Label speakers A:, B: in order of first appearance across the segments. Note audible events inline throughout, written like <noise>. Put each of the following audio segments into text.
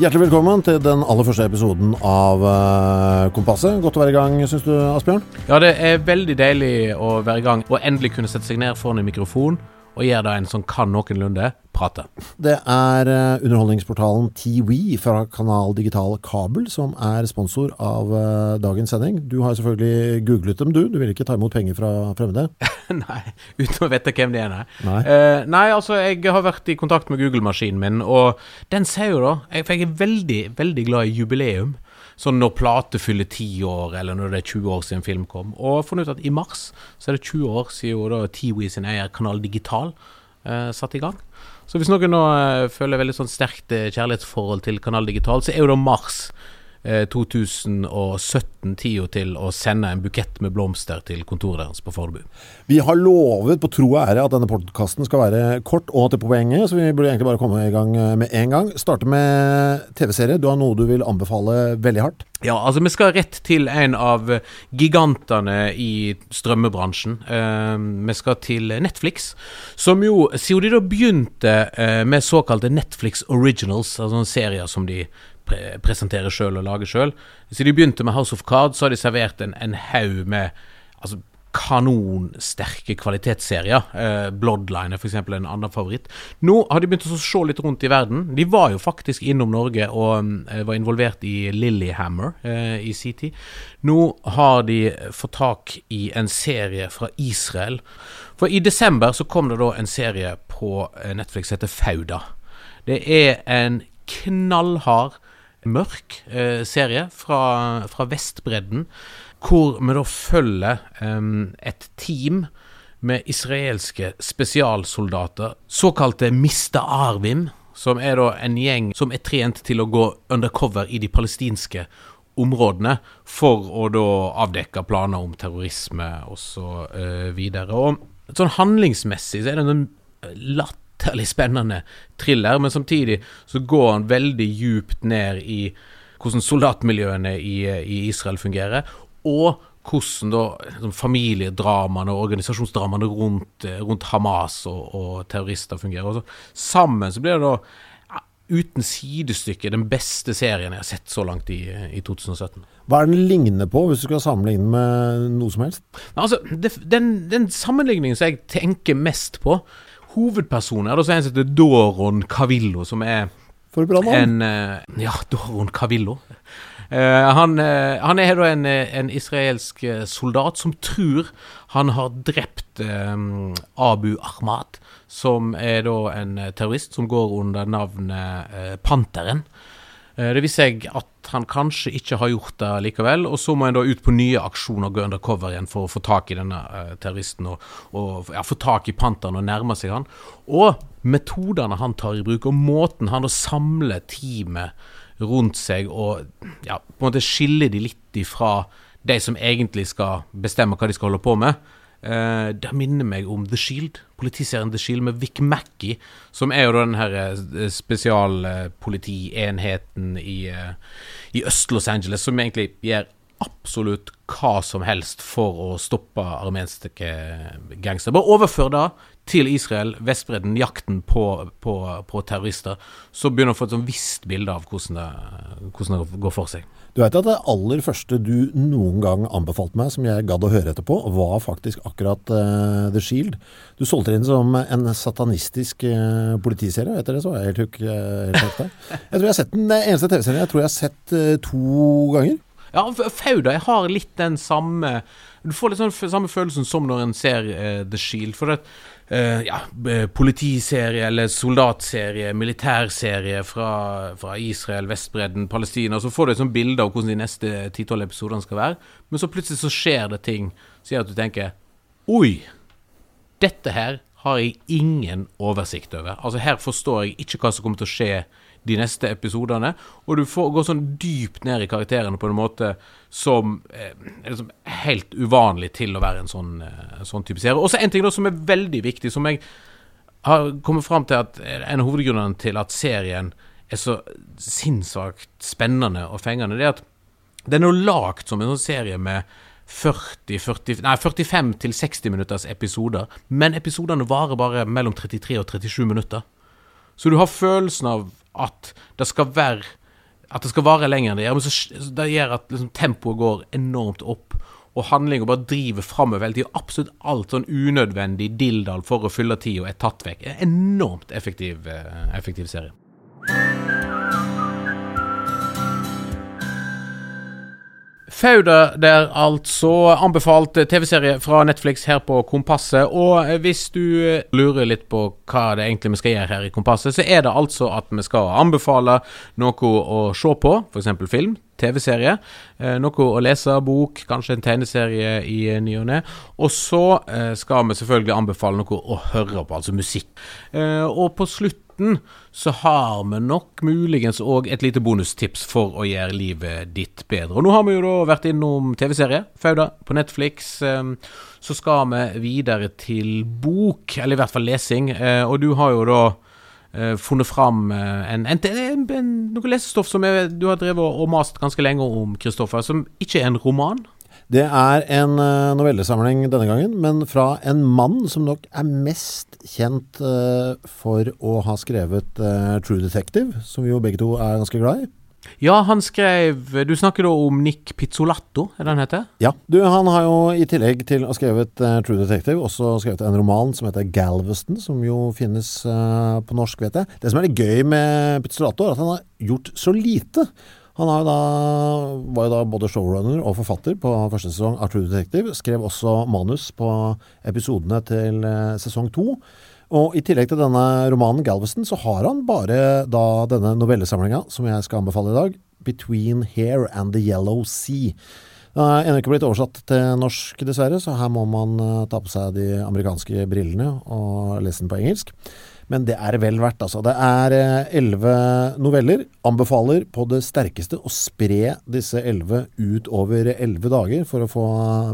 A: Hjertelig velkommen til den aller første episoden av uh, Kompasset. Godt å være i gang, syns du, Asbjørn?
B: Ja, det er veldig deilig å være i gang og endelig kunne sette seg ned foran en mikrofon og gjør det en som kan noenlunde prate.
A: Det er uh, underholdningsportalen TV fra Kanal Digital Kabel som er sponsor av uh, dagens sending. Du har selvfølgelig googlet dem, du. Du vil ikke ta imot penger fra fremmede? <laughs>
B: nei, uten å vite hvem de er, nei.
A: Nei.
B: Uh, nei, altså, jeg har vært i kontakt med Google-maskinen min, og den sier jo da For jeg er veldig, veldig glad i jubileum. Sånn når plate fyller ti år, eller når det er 20 år siden film kom. Og funnet ut at i mars så er det 20 år siden da Tiwi sin eier Kanal Digital eh, satte i gang. Så hvis noen nå eh, føler veldig sånn sterkt eh, kjærlighetsforhold til Kanal Digital, så er jo da mars 2017 tida til å sende en bukett med blomster til kontoret deres på Fornebu.
A: Vi har lovet på tro og ære at denne podkasten skal være kort og til poenget, så vi burde egentlig bare komme i gang eh, med en gang. Starte med TV-serie. Du har noe du vil anbefale veldig hardt?
B: Ja, altså vi skal rett til en av gigantene i strømmebransjen. Eh, vi skal til Netflix, som jo, siden de da begynte eh, med såkalte Netflix Originals, altså serier som de pre presentere sjøl og lage sjøl Siden de begynte med House of Cards, så har de servert en, en haug med altså, kanonsterke kvalitetsserier. Eh, Bloodline er f.eks. en annen favoritt. Nå har de begynt å se litt rundt i verden. De var jo faktisk innom Norge og eh, var involvert i Lillyhammer eh, i sin tid. Nå har de fått tak i en serie fra Israel. For i desember så kom det da en serie på eh, Netflix som heter Fauda. Det er en knallhard, mørk eh, serie fra, fra Vestbredden hvor vi da følger eh, et team med israelske spesialsoldater, såkalte Mista Arvim, som er da en gjeng som er trent til å gå undercover i de palestinske områdene for å da avdekke planer om terrorisme osv. Uh, videre. og sånn handlingsmessig så er det en latterlig spennende thriller, men samtidig så går han veldig djupt ned i hvordan soldatmiljøene i, i Israel fungerer, og hvordan da liksom, familiedramaene og organisasjonsdramaene rundt, rundt Hamas og, og, terrorister fungerer. Og så, sammen så blir det da uten sidestykke den beste serien jeg har sett så langt i, i 2017.
A: Hva er den lignende på, hvis du skal sammenligne med noe som helst?
B: Altså, det, den, den sammenligningen som jeg tenker mest på Hovedpersonen er da en som heter Doron Cavillo, som er
A: For et bra navn.
B: en eh, Ja, Doron Cavillo. Uh, han, uh, han, er da en, en, israelsk soldat som tror han har drept um, Abu Ahmad, som er da en terrorist som går under navnet uh, Panteren. Det viser seg at han kanskje ikke har gjort det likevel, og så må han da ut på nye aksjoner og gå undercover igjen for å få tak i denne terroristen og, og ja, få tak i Panteren og nærme seg han. Og metodene han tar i bruk, og måten han da samler teamet rundt seg og ja, på en måte skille de litt ifra de som egentlig skal bestemme hva de skal holde på med. Uh, det minner meg om The Shield, politiserien The Shield med Vic Mackey, som er jo den her uh, spesialpolitienheten i, i Øst-Los Angeles, som egentlig gjør absolutt hva som helst for å stoppe armenske gangstere. Bare overfør det til Israel, Vestbredden, jakten på, på, på, terrorister, så begynner du å få et sånn visst bilde av hvordan det, hvordan det, går for seg.
A: Du vet at det aller første du noen gang anbefalte meg, som jeg gadd å høre etterpå, var faktisk akkurat uh, The Shield. Du solgte inn som en satanistisk uh, politiserie. heter det så jeg helt hook. helt, jeg tror jeg har sett den eneste TV-serien jeg tror jeg har sett to ganger.
B: Ja, Fauda jeg har litt den samme Du får litt sånn samme følelsen som når en ser The Shield. For det, uh, ja, politiserie eller soldatserie, militærserie fra, fra Israel, Vestbredden, Palestina. Så får du et sånt bilde av hvordan de neste ti-tolv episodene skal være. Men så plutselig så skjer det ting som gjør at du tenker Oi! Dette her har jeg ingen oversikt over. Altså Her forstår jeg ikke hva som kommer til å skje de neste episodene. Og du får gå sånn dypt ned i karakterene på en måte som eh, er liksom helt uvanlig til å være en sånn, eh, sånn type serie. Og så en ting da som er veldig viktig, som jeg har kommet fram til at en av hovedgrunnene til at serien er så sinnssvakt spennende og fengende, det er at den er lagd som en sånn serie med 40, 40, nei, 45 til 60 minutters episoder, men episodene varer bare mellom 33 og 37 minutter. Så du har følelsen av at det skal være at det skal vare lenger enn det gjør. Men så, det gjør at liksom, tempoet går enormt opp. Og handlinga bare driver framover hele. Absolutt alt sånn unødvendig dilldall for å fylle tida er tatt vekk. Enormt effektiv, effektiv serie. Fauda der, altså. Anbefalt TV-serie fra Netflix her på Kompasset. Og hvis du lurer litt på hva det egentlig vi skal gjøre her i Kompasset, så er det altså at vi skal anbefale noe å se på, f.eks. film. TV-serie. Eh, noe å lese, bok, kanskje en tegneserie i ny og ne. Og så eh, skal vi selvfølgelig anbefale noe å høre på, altså musikk. Eh, og på slutt så har vi nok muligens òg et lite bonustips for å gjøre livet ditt bedre. Og Nå har vi jo da vært innom TV-serie, Fauda, på Netflix. Så skal vi videre til bok, eller i hvert fall lesing. Og du har jo da funnet fram en, en, en, en, noe lesestoff som jeg, du har drevet og mast ganske lenge om, Kristoffer, som ikke er en roman?
A: Det er en uh, novellesamling denne gangen, men fra en mann som nok er mest kjent uh, for å ha skrevet uh, True Detective, som vi jo begge to er ganske glad i.
B: Ja, han skrev Du snakker da om Nick Pizzolatto, er det han heter?
A: Ja. Du, han har jo i tillegg til å ha skrevet True Detective, også skrevet en roman som heter Galveston, som jo finnes på norsk, vet jeg. Det som er litt gøy med Pizzolatto, er at han har gjort så lite. Han jo da, var jo da både showrunner og forfatter på første sesong av True Detective. Skrev også manus på episodene til eh, sesong to. Og i tillegg til denne romanen Galveston, så har han bare da denne novellesamlinga som jeg skal anbefale i dag, 'Between Here and the Yellow Sea'. Den er ennå ikke blitt oversatt til norsk, dessverre, så her må man uh, ta på seg de amerikanske brillene og lese den på engelsk. Men det er vel verdt, altså. Det er eh, elleve noveller. Anbefaler på det sterkeste å spre disse elleve ut over elleve dager for å få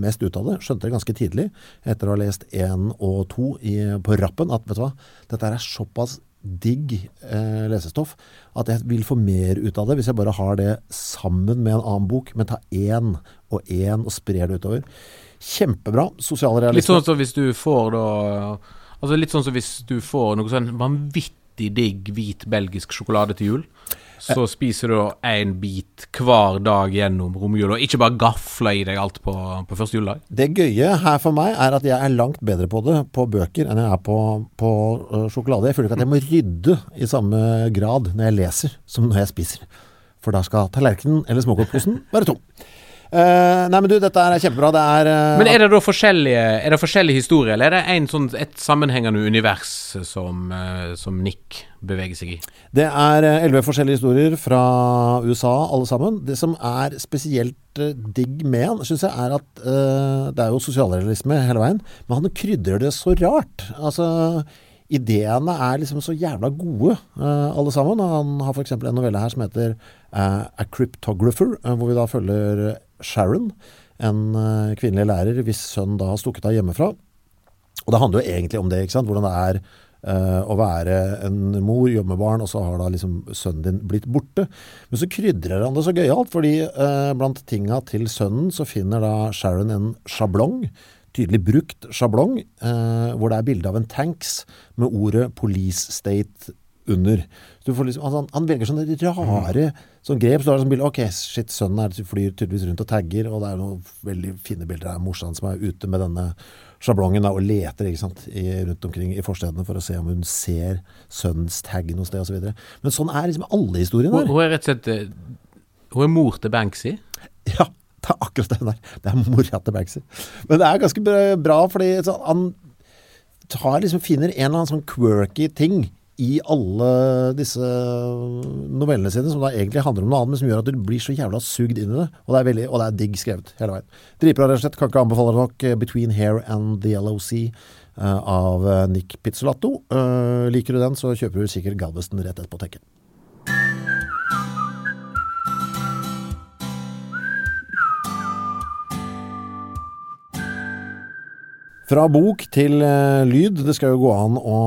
A: mest ut av det. Skjønte det ganske tidlig, etter å ha lest én og to på rappen, at vet du hva, dette er såpass digg eh, lesestoff at jeg vil få mer ut av det hvis jeg bare har det sammen med en annen bok, men tar én og én og sprer det utover. Kjempebra. Sosialrealisme.
B: Litt sånn som hvis du får da Altså Litt sånn som hvis du får noe sånn vanvittig digg hvit belgisk sjokolade til jul. Så spiser du én bit hver dag gjennom romjula, ikke bare gafler i deg alt på, på første juledag.
A: Det gøye her for meg er at jeg er langt bedre på det på bøker enn jeg er på, på sjokolade. Jeg føler ikke at jeg må rydde i samme grad når jeg leser som når jeg spiser. For da skal tallerkenen eller smågodtposen være tom. Uh, nei, men du, dette er kjempebra. Det er uh,
B: Men er det da forskjellige Er det forskjellige historier, eller er det en sånn, et sammenhengende univers som, uh, som Nick beveger seg i?
A: Det er elleve forskjellige historier fra USA, alle sammen. Det som er spesielt digg med han, syns jeg, er at det er jo sosialrealisme hele veien, men han krydrer det så rart. Altså ideene er liksom så jævla gode, alle sammen. Han har f.eks. en novelle her som heter A Cryptographer, hvor vi da følger Sharon, en kvinnelig lærer hvis sønn da har stukket av hjemmefra. Og det handler jo egentlig om det, ikke sant. Hvordan det er å være en mor, jobbe med barn, og så har da liksom sønnen din blitt borte. Men så krydrer han det så gøyalt, fordi blant tinga til sønnen så finner da Sharon en sjablong tydelig brukt sjablong, eh, hvor det er bilde av en tanks med ordet 'Police State' under. Liksom, altså, han, han, velger sånne rare sånne grep. Så du har sånn bilde Ok, shit, sønnen er, flyr tydeligvis rundt og tagger, og det er noen veldig fine bilder av morsan som er ute med denne sjablongen da, og leter ikke sant, i, rundt omkring i forstedene for å se om hun ser sønnens tag noe sted osv. Men sånn er liksom alle historiene
B: der. Hun er rett og slett eh, Hun er mor til Banksy?
A: Ja. Det er akkurat den der. Det er mora til Banksy. Men det er ganske bra, fordi så, han tar liksom, finner en eller annen sånn quirky ting i alle disse novellene sine, som da egentlig handler om noe annet, men som gjør at du blir så jævla sugd inn i det. Og det er, veldig, og det er digg skrevet hele veien. Dritbra, rett og slett. Kan ikke anbefale nok eh, 'Between Hair and the LOC' Sea' av eh, Nick Pizzolatto. Liker du den, så kjøper du sikkert Galveston rett etterpå, tenker jeg. Fra bok til uh, lyd. Det skal jo gå an å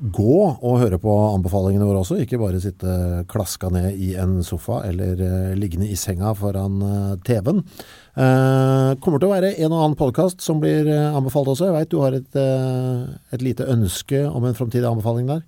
A: gå og høre på anbefalingene våre også, ikke bare sitte klaska ned i en sofa eller uh, liggende i senga foran uh, TV-en. kommer til å være en og annen podkast som blir anbefalt også. Jeg veit du har et, et, lite ønske om en framtidig anbefaling der?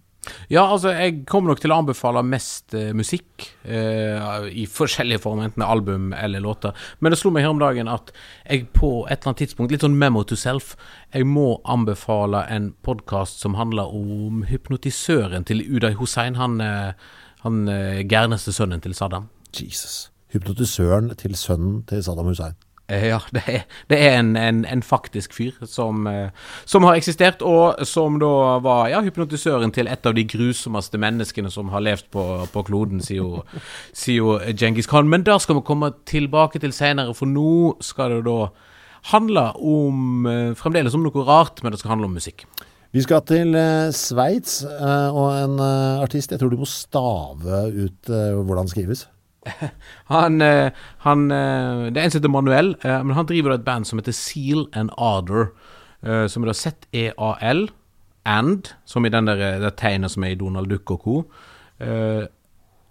B: Ja, altså, jeg kommer nok til å anbefale mest eh, musikk eh, i forskjellige former, enten album eller låter. Men det slo meg her om dagen at jeg på et eller annet tidspunkt, litt sånn memo to self, jeg må anbefale en podkast som handler om hypnotisøren til Uday Hussein, han, eh, han eh, gærneste sønnen til Saddam.
A: Jesus. Hypnotisøren til sønnen til Saddam Hussein.
B: Eh, Ja, det er, det er en, en, en faktisk fyr som, eh, som har eksistert, og som da var ja, hypnotisøren til et av de grusomste menneskene som har levd på, på kloden, sier jo, Djengis Khan. Men det skal vi komme tilbake til senere, for nå skal det da handle om eh, Fremdeles om noe rart, men det skal handle om musikk.
A: Vi skal til Sveits og en artist. Jeg tror du må stave ut hvordan det skrives. <laughs>
B: Han, eh, han eh, Det er en som heter Manuel, eh, men han driver et band som heter Seal and Ardor. Som er da Z-E-A-L, and, som i den der, det tegnet som er i Donald Duck og co.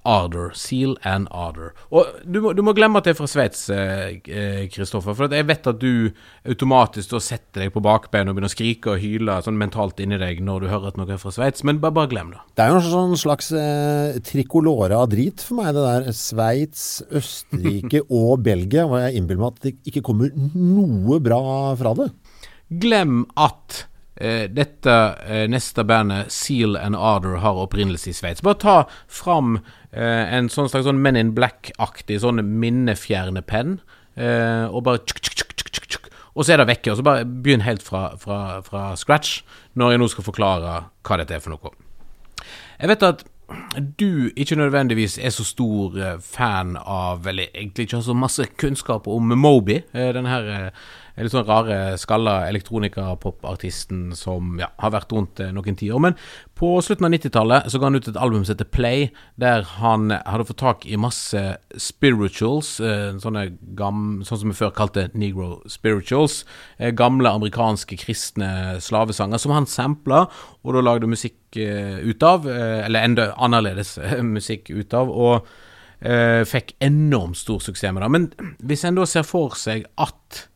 B: Eh, Ardor. Seal and Ardor. Og du må, du må glemme at det er fra Sveits, Kristoffer. eh, Kristoffer. For at jeg vet at du automatisk setter deg på bakbeina og begynner å skrike og hyle sånn mentalt inni deg når du hører at noe er fra Sveits. Men bare, bare glem det.
A: Det er jo en sånn slags eh, trikolore av drit for meg, det der. Sveits, Østerrike <laughs> og Belgia. Og jeg innbiller meg at det ikke kommer noe bra fra det.
B: Glem at eh, dette eh, neste bandet, Seal and Ardor, har opprinnelse i Sveits. Bare ta fram eh, en sånn slags sånn Men in Black-aktig sånn minnefjerne penn, eh, og bare tsk, tsk, tsk, tsk, tsk, Og så er det vekke. Og så bare begynn helt fra, fra, fra scratch når jeg nå skal forklare hva dette er for noe. Jeg vet at du ikke nødvendigvis er så stor eh, fan av Eller egentlig ikke har så masse kunnskap om Moby. eh, Den her eh, litt sånn rare, skalla elektronika-pop-artisten som ja, har vært rundt eh, noen tiår. Men på slutten av 90-tallet så ga han ut et album som heter Play, der han hadde fått tak i masse spirituals, eh, sånne gam, sånn som vi før kalte negro spirituals. eh, Gamle amerikanske kristne slavesanger som han sampla, og da lagde musikk ut av, eller enda annerledes musikk ut av. og fikk enormt stor suksess med det. Men hvis en da ser for seg at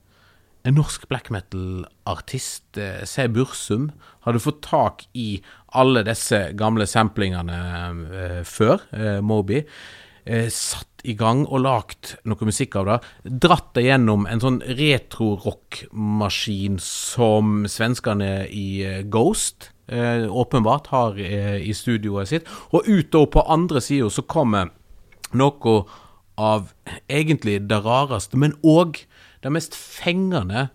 B: en norsk black metal-artist, eh, C. Bursum, hadde fått tak i alle disse gamle samplingene eh, før eh, Moby, eh, satt i gang og lagt noe musikk av det, dratt det gjennom en sånn retro-rock-maskin som svenskene i eh, Ghost eh, åpenbart har eh, i studioet sitt, og utover på andre sida så kommer noe av egentlig det rareste, men òg det mest fengende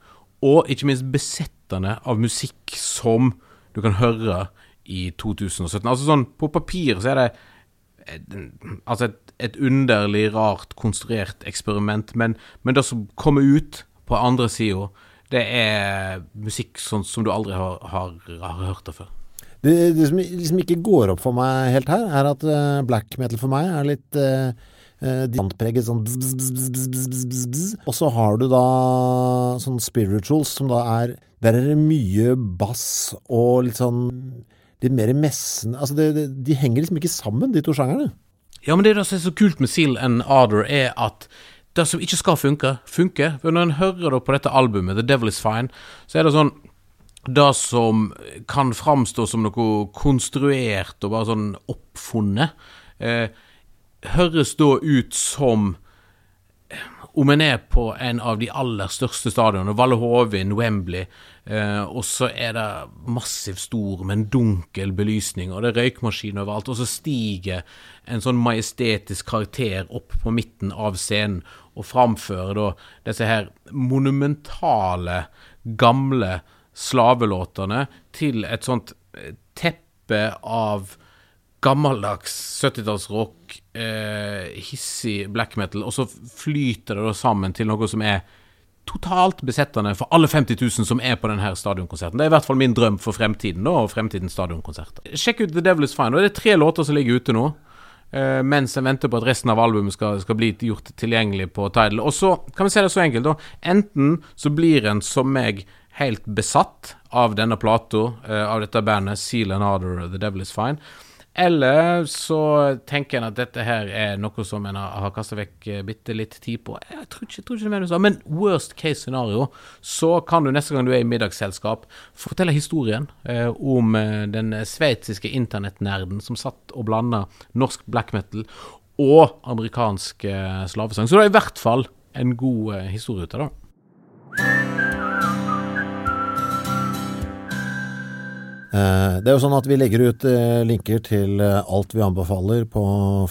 B: og ikke minst besettende av musikk som du kan høre i 2017. Altså sånn, På papir så er det et, altså et, et underlig, rart konstruert eksperiment, men, men det som kommer ut på andre sida, det er musikk sånn som du aldri har, har, har hørt det før.
A: Det, det som liksom ikke går opp for meg helt her, er at eh, black metal for meg er litt uh, diamantpreget sånn bzz, bzz, bzz. Og så har du da sånn spirituals som da er Der er det mye bass og litt sånn Litt mer messen Altså, det, det, de henger liksom ikke sammen, de to sjangerne.
B: Ja, men det som er så kult med Seal and Ardor, er at det som ikke skal funke, funker. For når en hører på dette albumet, The Devil Is Fine, så er det sånn Det som kan framstå som noe konstruert og bare sånn oppfunnet, eh, høres da ut som om en er på en av de aller største stadionene, Valle Hovin, Wembley, eh, og så er det massivt stor, men dunkel belysning, og det er røykmaskin overalt, og så stiger en sånn majestetisk karakter opp på midten av scenen og framfører da disse her monumentale, gamle slavelåtene til et sånt eh, teppe av gammeldags 70-tallsrock, eh, hissig black metal, og så flyter det da sammen til noe som er totalt besettende for alle 50 000 som er på denne stadionkonserten. Det er i hvert fall min drøm for fremtiden da, og fremtidens stadionkonserter. Sjekk ut The Devil Is Fine. og Det er tre låter som ligger ute nå. Uh, mens jeg venter på at resten av albumet skal, skal bli gjort tilgjengelig på Tidal. Og så kan vi se det så enkelt, da. Enten så blir en som meg helt besatt av denne plata, uh, av dette bandet, Seal and Ardor, The Devil Is Fine. Eller så tenker en at dette her er noe som en har, har kasta vekk eh, bitte litt tid på. Jeg tror ikke, jeg tror ikke det er du sa. Men worst case scenario, så kan du neste gang du er i middagsselskap, fortelle historien eh, om eh, den sveitsiske internettnerden som satt og blanda norsk black metal og amerikansk eh, slavesang. Så det er i hvert fall en god eh, historie ut av det.
A: Det er jo sånn at vi legger ut eh, linker til eh, alt vi anbefaler på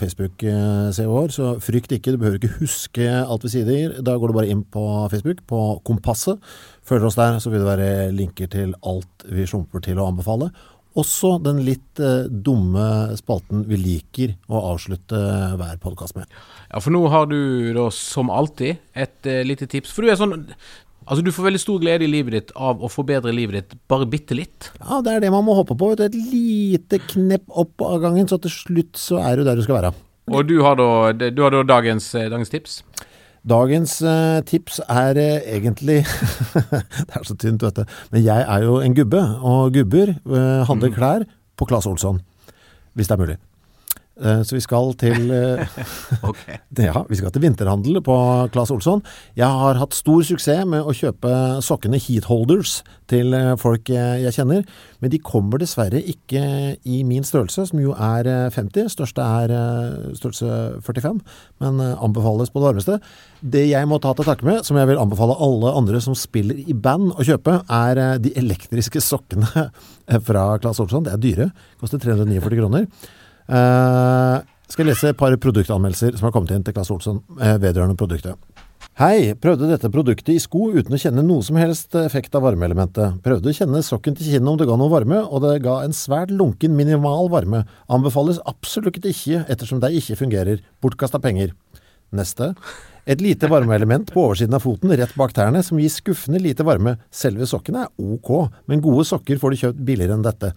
A: Facebook-sida vår, så frykt ikke, du behøver ikke huske alt vi sier. Da går du bare inn på Facebook, på Kompasset. Følger oss der, så vil det være linker til alt vi slumper til å anbefale. Også den litt eh, dumme spalten vi liker å avslutte hver podkast med.
B: Ja, for nå har du da som alltid et eh, lite tips. For du er sånn Altså, du får veldig stor glede i livet ditt av å forbedre livet ditt bare bitte litt.
A: Ja, det er det man må hoppe på. Et lite knepp opp av gangen, så til slutt så er du der du skal være.
B: Og du har da, du har da dagens, eh, dagens tips.
A: Dagens eh, tips er eh, egentlig <laughs> Det er så tynt, vet du. Men jeg er jo en gubbe, og gubber eh, handler klær på Claes Olsson. Hvis det er mulig. Eh, så vi skal til <laughs>
B: okay. <laughs>
A: Ja, vi skal til vinterhandel på Claes Olsson. Jeg har hatt stor suksess med å kjøpe sokkene heat holders til eh, folk jeg kjenner, men de kommer dessverre ikke i min størrelse, som jo er eh, 50. Største er eh, størrelse 45, men eh, anbefales på det varmeste. Det jeg må ta til takke med, som jeg vil anbefale alle andre som spiller i band å kjøpe, er eh, de elektriske sokkene <laughs> fra Claes Olsson. Det er dyre, koster 349 kroner. Eh, skal jeg lese et par produktanmeldelser som har kommet inn til Klas Olsson uh, vedrørende produktet. Hei, prøvde dette produktet i sko uten å kjenne noe som helst effekt av varmeelementet. Prøvde å kjenne sokken til kinnet om det ga noe varme, og det ga en svært lunken minimal varme. Anbefales absolutt ikke ettersom det ikke fungerer. Bortkasta penger. Neste. Et lite varmeelement på oversiden av foten rett bak tærne som gir skuffende lite varme. Selve sokken er ok, men gode sokker får du kjøpt billigere enn dette.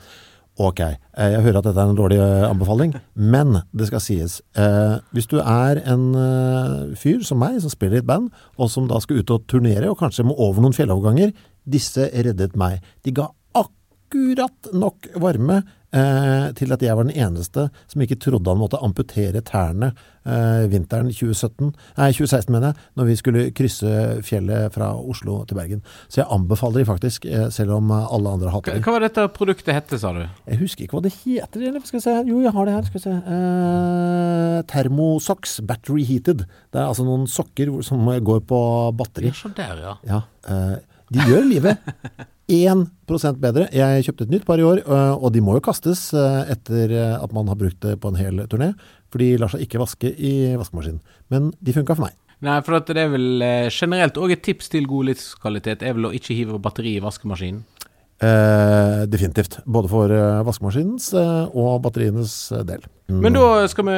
A: Ok, eh, jeg hører at dette er en dårlig eh, anbefaling, men det skal sies. Eh, hvis du er en fyr som meg, som spiller i et band, og som da skal ut og turnere, og kanskje må over noen fjelloverganger, disse reddet meg. De ga akkurat nok varme eh, til at jeg var den eneste som ikke trodde han måtte amputere tærne eh, vinteren 2017, nei, 2016, mener jeg, når vi skulle krysse fjellet fra Oslo til Bergen. Så jeg anbefaler de faktisk, eh, selv om eh, alle andre
B: har
A: hatt det.
B: hva var dette produktet hette, sa du?
A: Jeg husker ikke hva det heter. Eller skal jeg se. Jo, jeg har det her. Skal jeg se. Eh, Thermosocks Battery Heated. Det er altså noen sokker som går på batteri.
B: Ja, så der, ja.
A: Ja, eh, de gjør livet <laughs> 1% bedre. Jeg kjøpte et nytt par i år, eh, og de må jo kastes eh, etter eh, at man har brukt det på en hel turné, for de lar seg ikke vaske i vaskemaskinen. Men de funka for meg.
B: Nei, for det er vel generelt òg et tips til god livskvalitet er vel å ikke hive batteri i vaskemaskinen.
A: Eh, definitivt. Både for eh, vaskemaskinens eh, og batterienes eh, del. Mm.
B: Men da skal vi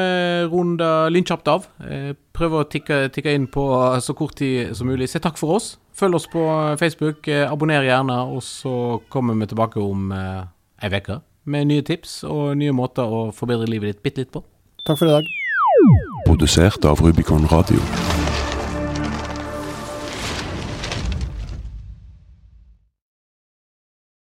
B: runde lynkjapt av. Eh, prøve å tikke, tikke inn på så kort tid som mulig. Si takk for oss. Følg oss på Facebook. Eh, abonner gjerne, og så kommer vi tilbake om eh, ei uke med nye tips og nye måter å forbedre livet ditt bitte litt på.
A: Takk for i dag.
C: Produsert av Rubicon Radio.